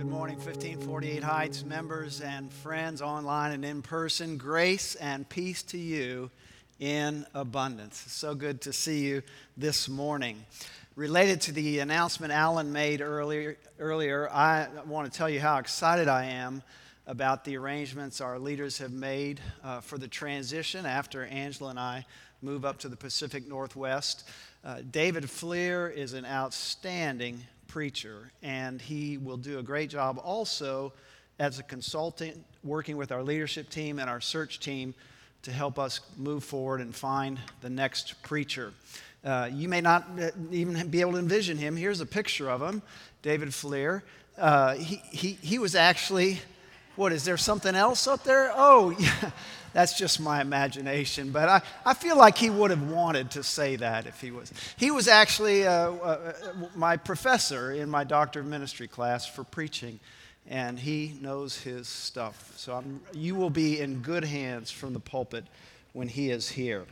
Good morning, 1548 Heights members and friends online and in person. Grace and peace to you in abundance. So good to see you this morning. Related to the announcement Alan made earlier, earlier, I want to tell you how excited I am about the arrangements our leaders have made uh, for the transition after Angela and I move up to the Pacific Northwest. Uh, David Fleer is an outstanding preacher, and he will do a great job also as a consultant working with our leadership team and our search team to help us move forward and find the next preacher. Uh, you may not even be able to envision him. Here's a picture of him, David Fleer. Uh, he, he, he was actually, what, is there something else up there? Oh, yeah, that's just my imagination. But I, I feel like he would have wanted to say that if he was. He was actually uh, uh, my professor in my Doctor of Ministry class for preaching, and he knows his stuff. So I'm, you will be in good hands from the pulpit when he is here.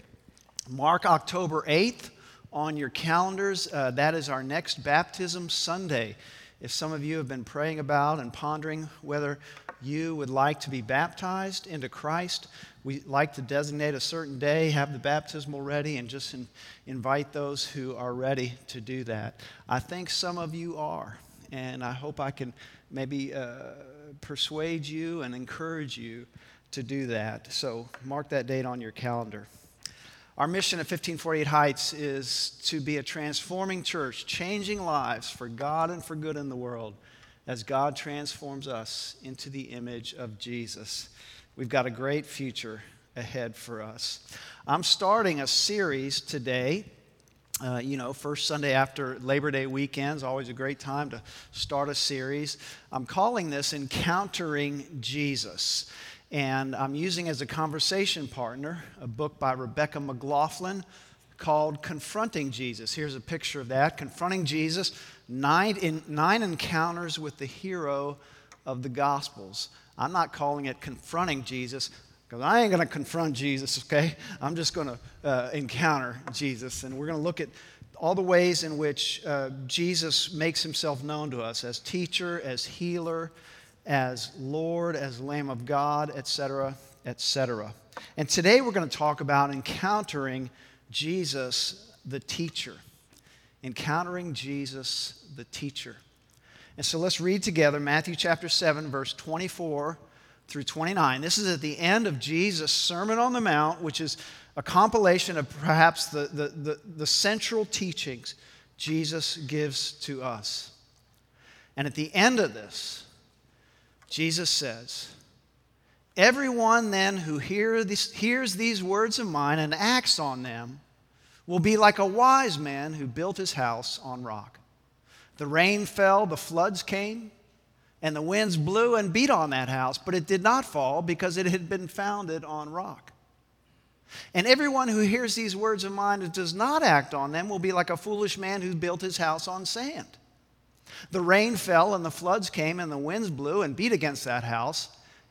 Mark October 8th on your calendars. Uh, that is our next baptism Sunday. If some of you have been praying about and pondering whether you would like to be baptized into Christ, we like to designate a certain day, have the baptismal ready, and just in, invite those who are ready to do that. I think some of you are, and I hope I can maybe uh, persuade you and encourage you to do that. So mark that date on your calendar. Our mission at 1548 Heights is to be a transforming church, changing lives for God and for good in the world as God transforms us into the image of Jesus. We've got a great future ahead for us. I'm starting a series today. Uh, you know, first Sunday after Labor Day weekend is always a great time to start a series. I'm calling this Encountering Jesus. And I'm using as a conversation partner a book by Rebecca McLaughlin called Confronting Jesus. Here's a picture of that Confronting Jesus, nine, in, nine encounters with the hero of the Gospels. I'm not calling it confronting Jesus because I ain't going to confront Jesus, okay? I'm just going to uh, encounter Jesus. And we're going to look at all the ways in which uh, Jesus makes himself known to us as teacher, as healer, as Lord, as Lamb of God, etc., etc. And today we're going to talk about encountering Jesus, the teacher. Encountering Jesus, the teacher. And so let's read together Matthew chapter 7, verse 24 through 29. This is at the end of Jesus' Sermon on the Mount, which is a compilation of perhaps the, the, the, the central teachings Jesus gives to us. And at the end of this, Jesus says, Everyone then who hear this, hears these words of mine and acts on them will be like a wise man who built his house on rock. The rain fell, the floods came, and the winds blew and beat on that house, but it did not fall because it had been founded on rock. And everyone who hears these words of mine and does not act on them will be like a foolish man who built his house on sand. The rain fell, and the floods came, and the winds blew and beat against that house,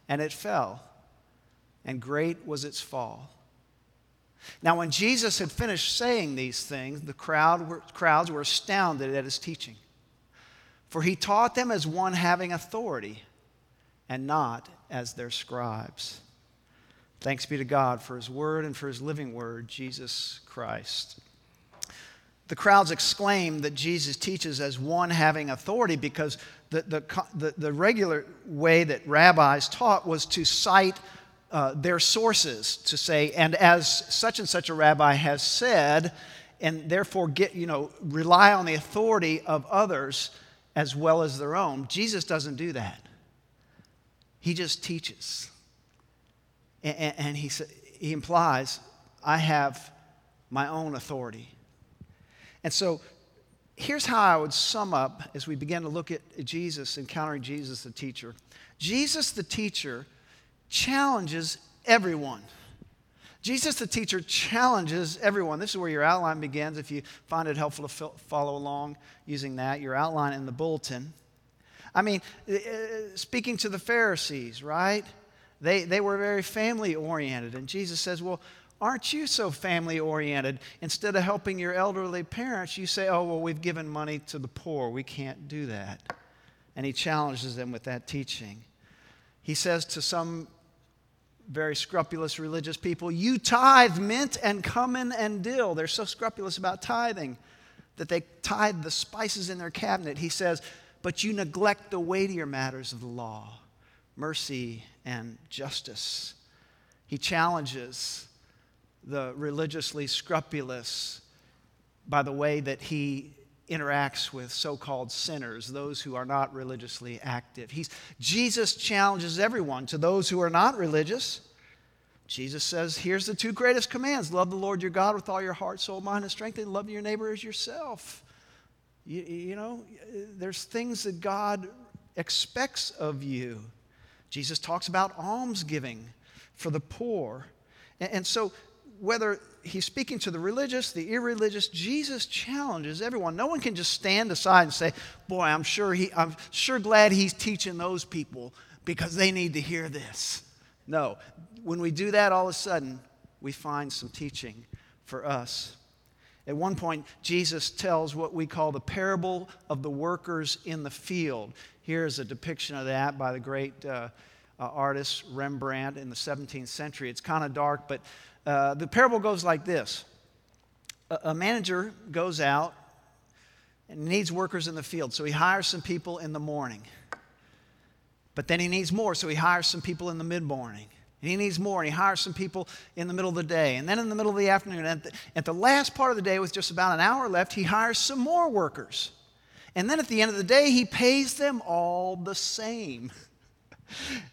and it fell. And great was its fall. Now, when Jesus had finished saying these things, the crowd were, crowds were astounded at his teaching. For he taught them as one having authority and not as their scribes. Thanks be to God for his word and for his living word, Jesus Christ. The crowds exclaim that Jesus teaches as one having authority because the, the, the, the regular way that rabbis taught was to cite uh, their sources to say, and as such and such a rabbi has said, and therefore get, you know, rely on the authority of others as well as their own. Jesus doesn't do that. He just teaches. And, and he, he implies, I have my own authority. And so here's how I would sum up as we begin to look at Jesus, encountering Jesus the teacher. Jesus the teacher challenges everyone. Jesus, the teacher, challenges everyone. This is where your outline begins. If you find it helpful to follow along using that, your outline in the bulletin. I mean, uh, uh, speaking to the Pharisees, right? They, they were very family oriented. And Jesus says, Well, aren't you so family oriented? Instead of helping your elderly parents, you say, Oh, well, we've given money to the poor. We can't do that. and he challenges them with that teaching. He says to some very scrupulous religious people, You tithe mint and cumin and dill. They're so scrupulous about tithing that they tithe the spices in their cabinet. He says, But you neglect the weightier matters of the law mercy and justice. He challenges the religiously scrupulous by the way that he interacts with so called sinners, those who are not religiously active. He's, Jesus challenges everyone. To those who are not religious, Jesus says, Here's the two greatest commands love the Lord your God with all your heart, soul, mind, and strength, and love your neighbor as yourself. You, you know, there's things that God expects of you. Jesus talks about almsgiving for the poor. And, and so whether he's speaking to the religious, the irreligious, Jesus challenges everyone. No one can just stand aside and say, "Boy, I'm sure he I'm sure glad he's teaching those people because they need to hear this." No. When we do that all of a sudden, we find some teaching for us. At one point, Jesus tells what we call the parable of the workers in the field. Here's a depiction of that by the great uh, uh, artist Rembrandt in the 17th century. It's kind of dark, but uh, the parable goes like this a, a manager goes out and needs workers in the field, so he hires some people in the morning. But then he needs more, so he hires some people in the mid morning. And he needs more, and he hires some people in the middle of the day. And then in the middle of the afternoon, at the, at the last part of the day, with just about an hour left, he hires some more workers. And then at the end of the day, he pays them all the same.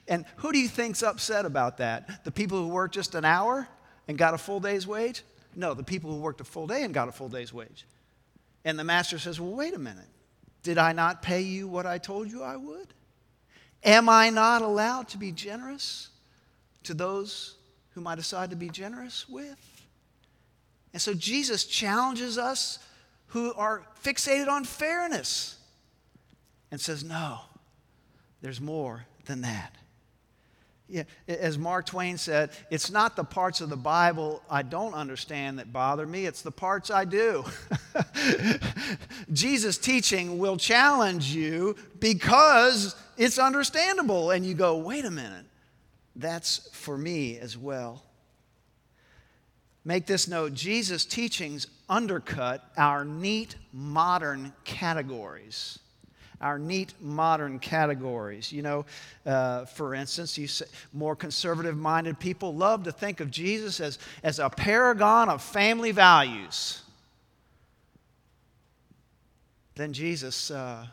And who do you think's upset about that? The people who work just an hour? And got a full day's wage? No, the people who worked a full day and got a full day's wage. And the master says, Well, wait a minute. Did I not pay you what I told you I would? Am I not allowed to be generous to those whom I decide to be generous with? And so Jesus challenges us who are fixated on fairness and says, No, there's more than that. Yeah, as Mark Twain said, it's not the parts of the Bible I don't understand that bother me, it's the parts I do. Jesus' teaching will challenge you because it's understandable. And you go, wait a minute, that's for me as well. Make this note Jesus' teachings undercut our neat modern categories our neat modern categories. You know, uh, for instance, you say, more conservative minded people love to think of Jesus as, as a paragon of family values. Then Jesus uh,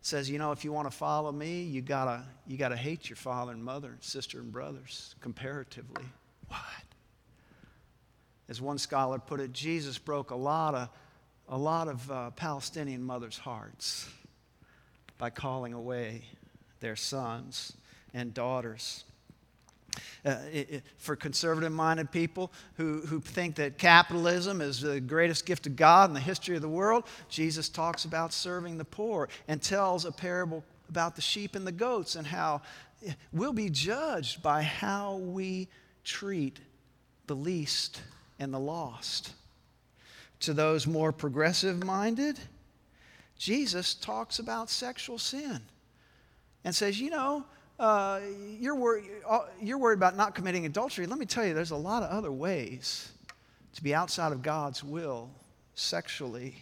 says, you know, if you want to follow me, you gotta, you gotta hate your father and mother, sister and brothers, comparatively. What? As one scholar put it, Jesus broke a lot of, a lot of uh, Palestinian mothers' hearts by calling away their sons and daughters. Uh, it, it, for conservative minded people who, who think that capitalism is the greatest gift of God in the history of the world, Jesus talks about serving the poor and tells a parable about the sheep and the goats and how we'll be judged by how we treat the least and the lost. To those more progressive minded, Jesus talks about sexual sin and says, you know, uh, you're, wor- uh, you're worried about not committing adultery. Let me tell you, there's a lot of other ways to be outside of God's will sexually.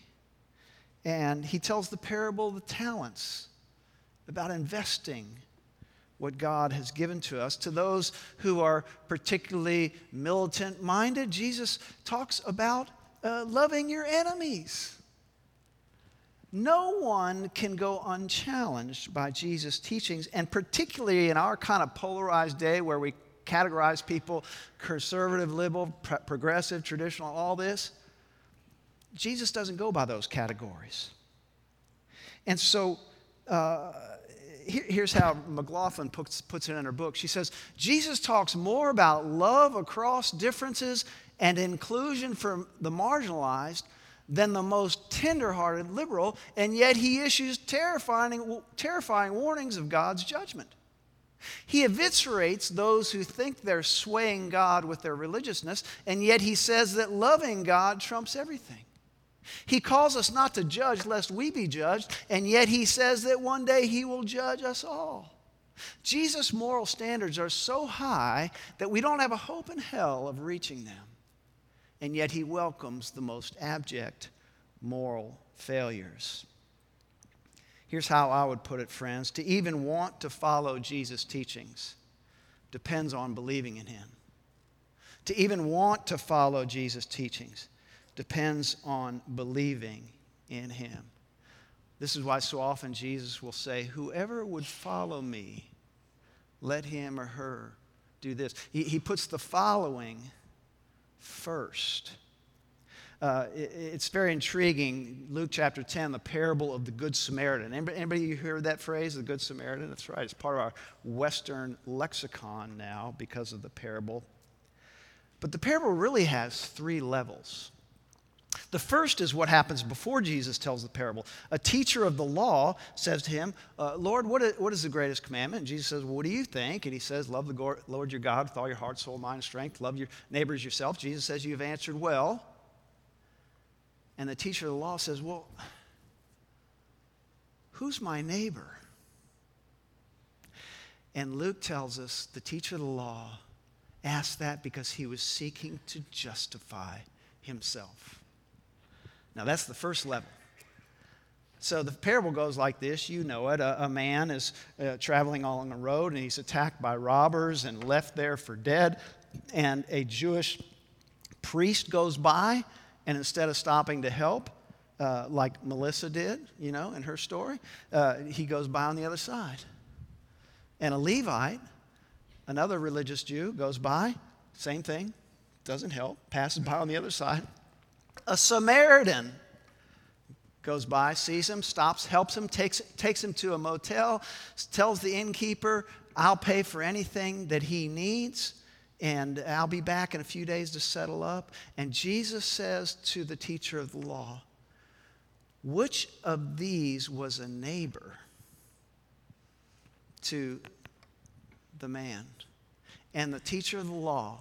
And he tells the parable of the talents about investing what God has given to us. To those who are particularly militant minded, Jesus talks about uh, loving your enemies. No one can go unchallenged by Jesus' teachings, and particularly in our kind of polarized day where we categorize people conservative, liberal, progressive, traditional, all this. Jesus doesn't go by those categories. And so uh, here, here's how McLaughlin puts, puts it in her book. She says, Jesus talks more about love across differences and inclusion for the marginalized than the most tenderhearted liberal, and yet he issues terrifying, terrifying warnings of God's judgment. He eviscerates those who think they're swaying God with their religiousness, and yet he says that loving God trumps everything. He calls us not to judge lest we be judged, and yet he says that one day he will judge us all. Jesus' moral standards are so high that we don't have a hope in hell of reaching them. And yet he welcomes the most abject moral failures. Here's how I would put it, friends to even want to follow Jesus' teachings depends on believing in him. To even want to follow Jesus' teachings depends on believing in him. This is why so often Jesus will say, Whoever would follow me, let him or her do this. He, he puts the following first. Uh, it, it's very intriguing. Luke chapter 10, the parable of the Good Samaritan. Anybody, anybody heard that phrase, the Good Samaritan? That's right. It's part of our Western lexicon now because of the parable. But the parable really has three levels. The first is what happens before Jesus tells the parable. A teacher of the law says to him, uh, Lord, what is, what is the greatest commandment? And Jesus says, well, What do you think? And he says, Love the Lord your God with all your heart, soul, mind, and strength. Love your neighbors yourself. Jesus says, You've answered well. And the teacher of the law says, Well, who's my neighbor? And Luke tells us the teacher of the law asked that because he was seeking to justify himself. Now, that's the first level. So the parable goes like this you know it. A, a man is uh, traveling along a road and he's attacked by robbers and left there for dead. And a Jewish priest goes by, and instead of stopping to help, uh, like Melissa did, you know, in her story, uh, he goes by on the other side. And a Levite, another religious Jew, goes by, same thing, doesn't help, passes by on the other side. A Samaritan goes by, sees him, stops, helps him, takes, takes him to a motel, tells the innkeeper, I'll pay for anything that he needs, and I'll be back in a few days to settle up. And Jesus says to the teacher of the law, Which of these was a neighbor to the man? And the teacher of the law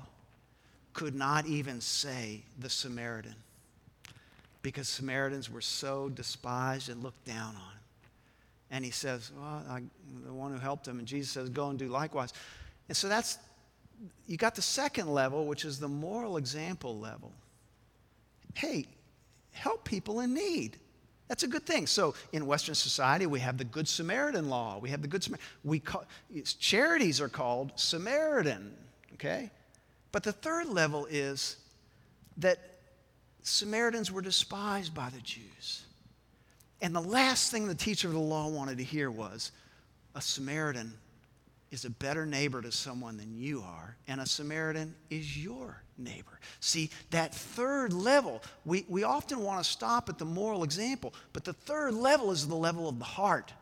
could not even say the Samaritan because Samaritans were so despised and looked down on. And he says, Well, I, the one who helped him. And Jesus says, Go and do likewise. And so that's, you got the second level, which is the moral example level. Hey, help people in need. That's a good thing. So in Western society, we have the Good Samaritan law. We have the Good Samaritan. We call, charities are called Samaritan, okay? But the third level is that Samaritans were despised by the Jews. And the last thing the teacher of the law wanted to hear was a Samaritan is a better neighbor to someone than you are, and a Samaritan is your neighbor. See, that third level, we, we often want to stop at the moral example, but the third level is the level of the heart.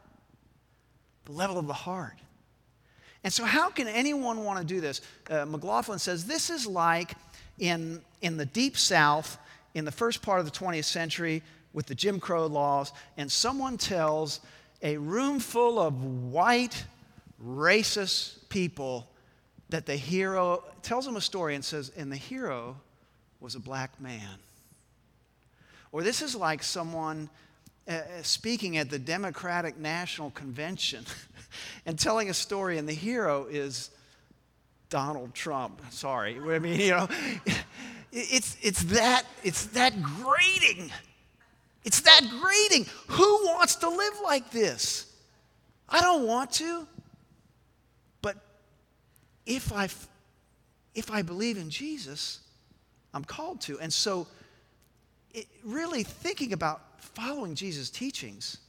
The level of the heart. And so, how can anyone want to do this? Uh, McLaughlin says this is like in, in the deep south in the first part of the 20th century with the Jim Crow laws, and someone tells a room full of white, racist people that the hero tells them a story and says, and the hero was a black man. Or this is like someone uh, uh speaking at the Democratic National Convention and telling a story, and the hero is Donald Trump. Sorry. I mean, you know. It's, it's, that, it's that grating. It's that grating. Who wants to live like this? I don't want to. But if I, if I believe in Jesus, I'm called to. And so, it, really thinking about following Jesus' teachings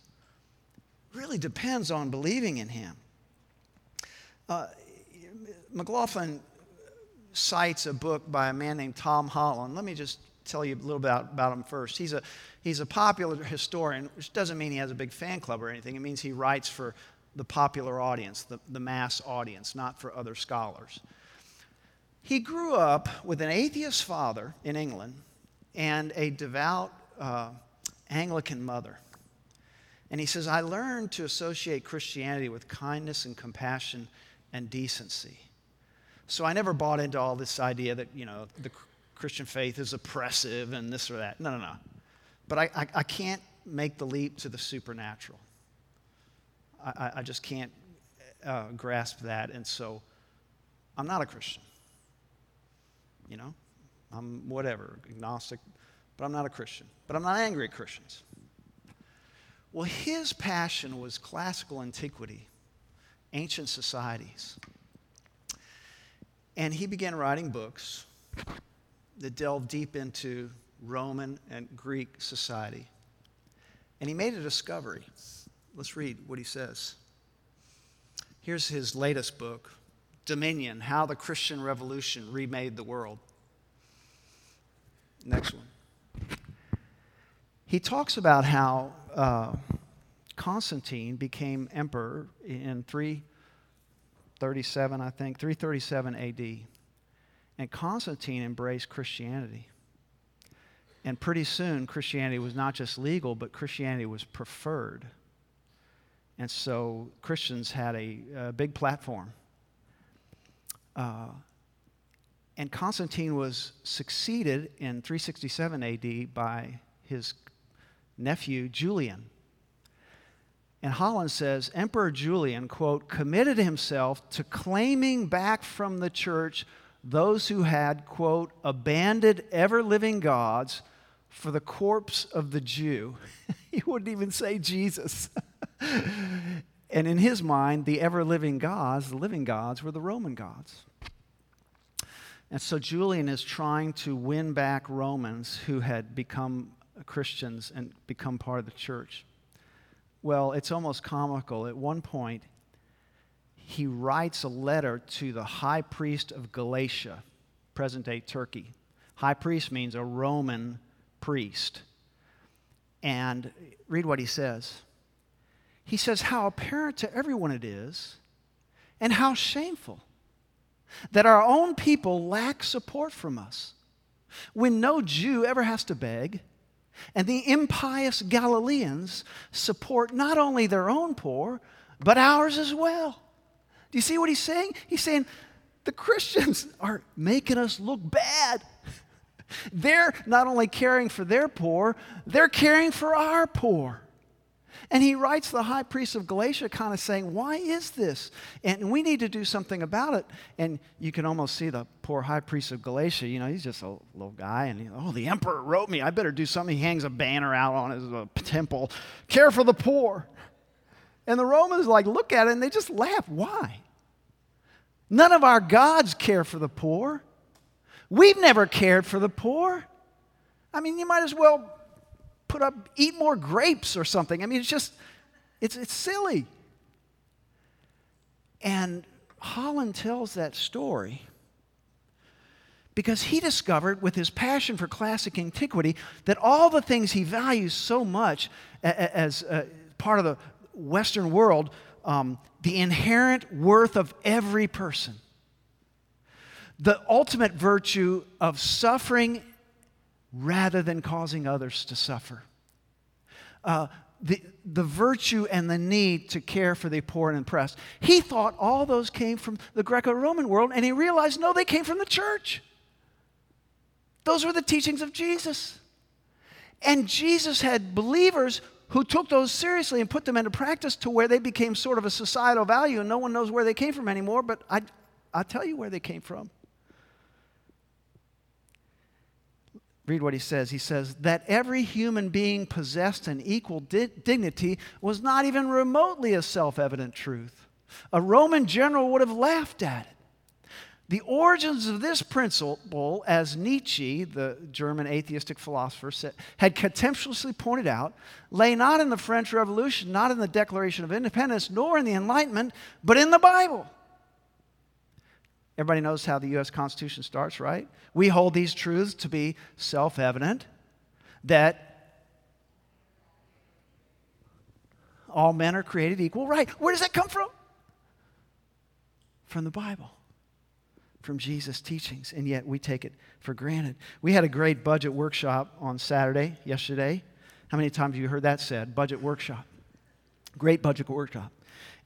really depends on believing in him. Uh, McLaughlin cites a book by a man named Tom Holland. Let me just tell you a little bit about, about him first. He's a, he's a popular historian, which doesn't mean he has a big fan club or anything. It means he writes for the popular audience, the, the mass audience, not for other scholars. He grew up with an atheist father in England and a devout uh, Anglican mother. And he says, I learned to associate Christianity with kindness and compassion and decency. So I never bought into all this idea that, you know, the Christian faith is oppressive and this or that. No, no, no. but I, I, I can't make the leap to the supernatural. I, I just can't uh, grasp that. And so I'm not a Christian. You know, I'm whatever, agnostic, but I'm not a Christian. But I'm not angry at Christians. Well, his passion was classical antiquity, ancient societies. And he began writing books that delved deep into Roman and Greek society. And he made a discovery. Let's read what he says. Here's his latest book, Dominion How the Christian Revolution Remade the World. Next one. He talks about how uh, Constantine became emperor in 337, I think, 337 AD. And Constantine embraced Christianity. And pretty soon, Christianity was not just legal, but Christianity was preferred. And so Christians had a, a big platform. Uh, and Constantine was succeeded in 367 AD by his nephew Julian. And Holland says Emperor Julian, quote, committed himself to claiming back from the church those who had, quote, abandoned ever living gods for the corpse of the Jew. he wouldn't even say Jesus. and in his mind, the ever living gods, the living gods, were the Roman gods. And so Julian is trying to win back Romans who had become Christians and become part of the church. Well, it's almost comical. At one point, he writes a letter to the high priest of Galatia, present day Turkey. High priest means a Roman priest. And read what he says. He says, How apparent to everyone it is, and how shameful that our own people lack support from us when no Jew ever has to beg, and the impious Galileans support not only their own poor, but ours as well. Do you see what he's saying? He's saying the Christians are making us look bad. They're not only caring for their poor, they're caring for our poor. And he writes the high priest of Galatia kind of saying, Why is this? And we need to do something about it. And you can almost see the poor high priest of Galatia. You know, he's just a little guy. And, he, oh, the emperor wrote me. I better do something. He hangs a banner out on his uh, temple care for the poor. And the Romans like look at it and they just laugh. Why? None of our gods care for the poor. We've never cared for the poor. I mean, you might as well put up, eat more grapes or something. I mean, it's just, it's, it's silly. And Holland tells that story because he discovered, with his passion for classic antiquity, that all the things he values so much as uh, part of the Western world, um, the inherent worth of every person, the ultimate virtue of suffering rather than causing others to suffer. Uh, the, the virtue and the need to care for the poor and oppressed. He thought all those came from the Greco Roman world, and he realized no, they came from the church. Those were the teachings of Jesus. And Jesus had believers who took those seriously and put them into practice to where they became sort of a societal value, and no one knows where they came from anymore, but I, I'll tell you where they came from. Read what he says. He says, that every human being possessed an equal di- dignity was not even remotely a self evident truth. A Roman general would have laughed at it. The origins of this principle, as Nietzsche, the German atheistic philosopher, said, had contemptuously pointed out, lay not in the French Revolution, not in the Declaration of Independence, nor in the Enlightenment, but in the Bible. Everybody knows how the U.S. Constitution starts, right? We hold these truths to be self evident that all men are created equal. Right. Where does that come from? From the Bible, from Jesus' teachings, and yet we take it for granted. We had a great budget workshop on Saturday, yesterday. How many times have you heard that said? Budget workshop. Great budget workshop.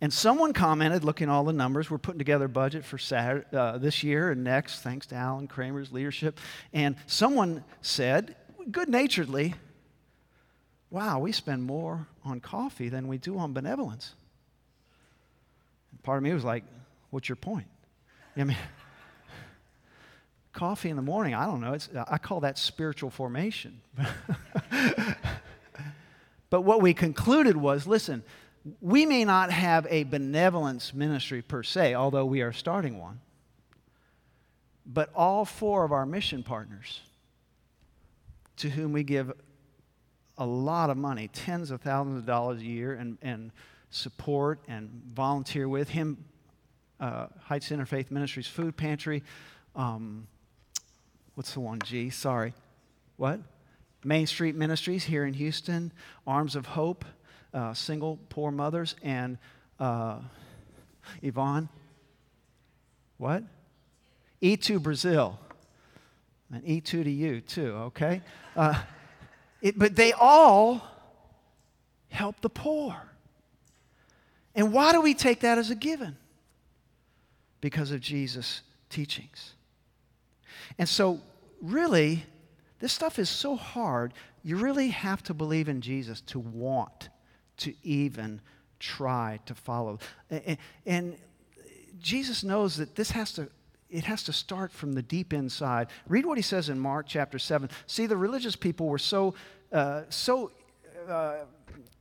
And someone commented, looking at all the numbers, we're putting together a budget for Saturday, uh, this year and next, thanks to Alan Kramer's leadership. And someone said, good naturedly, wow, we spend more on coffee than we do on benevolence. And part of me was like, what's your point? I mean, coffee in the morning, I don't know. It's, I call that spiritual formation. but what we concluded was listen, we may not have a benevolence ministry per se, although we are starting one. But all four of our mission partners, to whom we give a lot of money, tens of thousands of dollars a year, and, and support and volunteer with him, uh, Heights Interfaith Ministries Food Pantry. Um, what's the one? G, sorry. What? Main Street Ministries here in Houston, Arms of Hope, uh, single poor mothers, and uh, Yvonne. What? E2 Brazil. And E2 to you, too, okay? Uh, it, but they all help the poor. And why do we take that as a given? Because of Jesus' teachings. And so, really, this stuff is so hard, you really have to believe in Jesus to want to even try to follow. And, Jesus knows that this has to it has to start from the deep inside. Read what he says in Mark chapter 7. See, the religious people were so, uh, so, uh,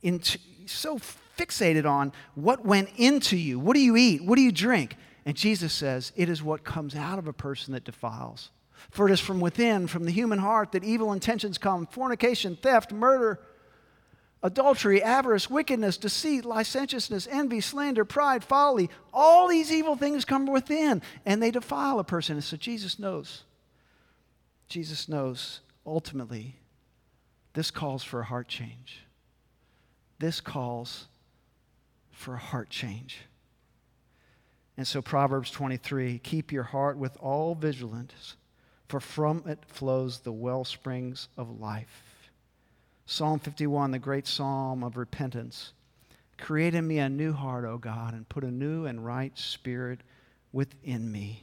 into, so fixated on what went into you. What do you eat? What do you drink? And Jesus says, It is what comes out of a person that defiles. For it is from within, from the human heart, that evil intentions come fornication, theft, murder adultery, avarice, wickedness, deceit, licentiousness, envy, slander, pride, folly. All these evil things come within and they defile a person. And so Jesus knows. Jesus knows ultimately this calls for a heart change. This calls for a heart change. And so Proverbs 23 keep your heart with all vigilance, for from it flows the well springs of life. Psalm 51, the great psalm of repentance. Create in me a new heart, O God, and put a new and right spirit within me.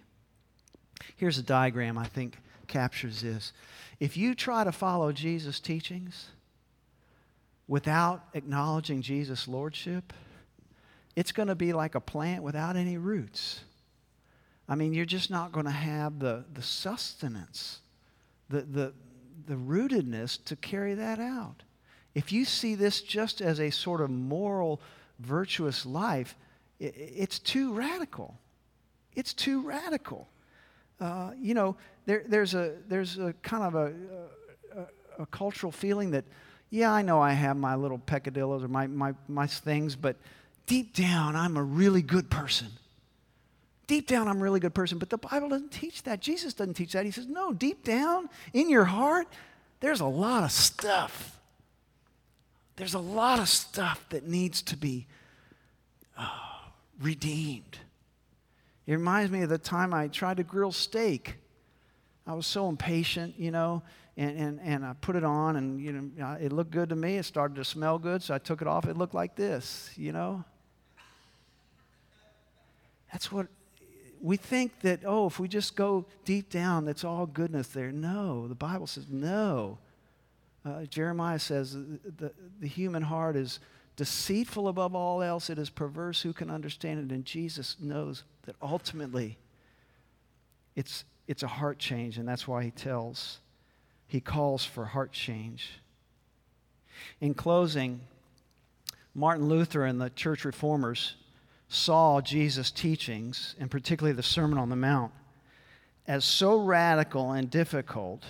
Here's a diagram I think captures this. If you try to follow Jesus' teachings without acknowledging Jesus' lordship, it's going to be like a plant without any roots. I mean, you're just not going to have the, the sustenance, the, the, the rootedness to carry that out. If you see this just as a sort of moral, virtuous life, it's too radical. It's too radical. Uh, you know, there, there's, a, there's a kind of a, a, a, cultural feeling that, yeah, I know I have my little peccadillos or my, my, my things, but deep down, I'm a really good person. Deep down, I'm a really good person, but the Bible doesn't teach that. Jesus doesn't teach that. He says, no, deep down in your heart, there's a lot of stuff. There's a lot of stuff that needs to be uh, redeemed. It reminds me of the time I tried to grill steak. I was so impatient, you know, and, and, and I put it on, and you know, it looked good to me. It started to smell good, so I took it off. It looked like this, you know. That's what we think that, oh, if we just go deep down, that's all goodness there. No, the Bible says no. Uh, Jeremiah says the, the human heart is deceitful above all else, it is perverse. Who can understand it? And Jesus knows that ultimately it's, it's a heart change, and that's why he tells, he calls for heart change. In closing, Martin Luther and the church reformers saw Jesus' teachings, and particularly the Sermon on the Mount, as so radical and difficult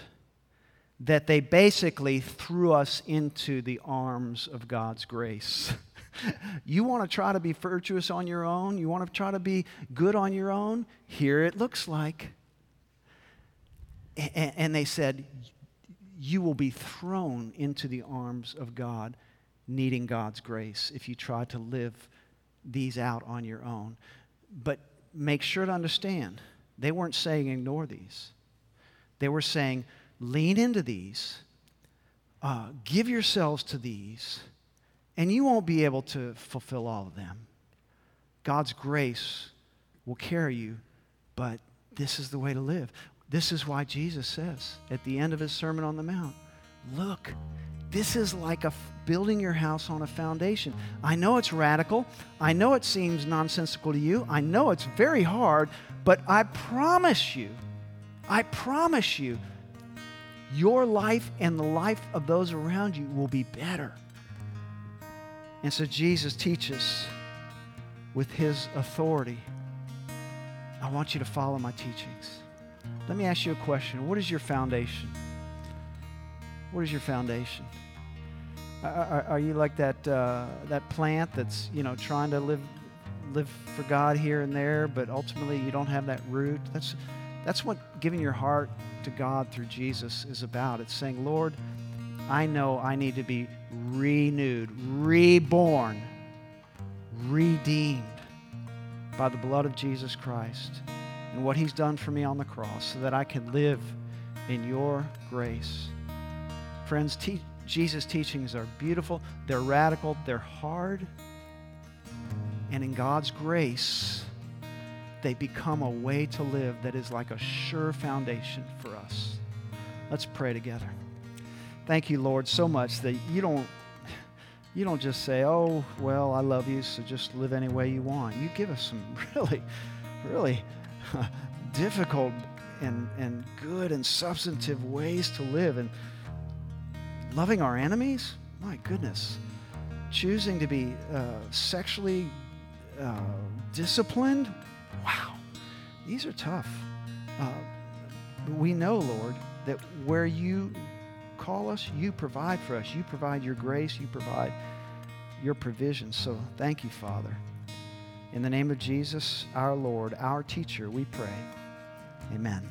that they basically threw us into the arms of God's grace. you want to try to be virtuous on your own? You want to try to be good on your own? Here it looks like. And they said, You will be thrown into the arms of God, needing God's grace if you try to live these out on your own. But make sure to understand, they weren't saying ignore these. They were saying, lean into these, uh, give yourselves to these, and you won't be able to fulfill all of them. God's grace will carry you, but this is the way to live. This is why Jesus says at the end of his Sermon on the Mount, look, This is like a building your house on a foundation. I know it's radical. I know it seems nonsensical to you. I know it's very hard, but I promise you, I promise you, your life and the life of those around you will be better. And so Jesus teaches with his authority. I want you to follow my teachings. Let me ask you a question. What is your foundation? What is your foundation? Are, are you like that, uh, that plant that's, you know, trying to live, live for God here and there, but ultimately you don't have that root? That's, that's what giving your heart to God through Jesus is about. It's saying, Lord, I know I need to be renewed, reborn, redeemed by the blood of Jesus Christ and what He's done for me on the cross so that I can live in your grace. Friends, te- Jesus' teachings are beautiful, they're radical, they're hard, and in God's grace, they become a way to live that is like a sure foundation for us. Let's pray together. Thank you, Lord, so much that you don't you don't just say, "Oh, well, I love you, so just live any way you want." You give us some really really difficult and and good and substantive ways to live and loving our enemies. My goodness. Choosing to be uh, sexually uh, disciplined. Wow. These are tough. Uh, we know, Lord, that where you call us, you provide for us. You provide your grace, you provide your provision. So thank you, Father. In the name of Jesus, our Lord, our teacher, we pray. Amen.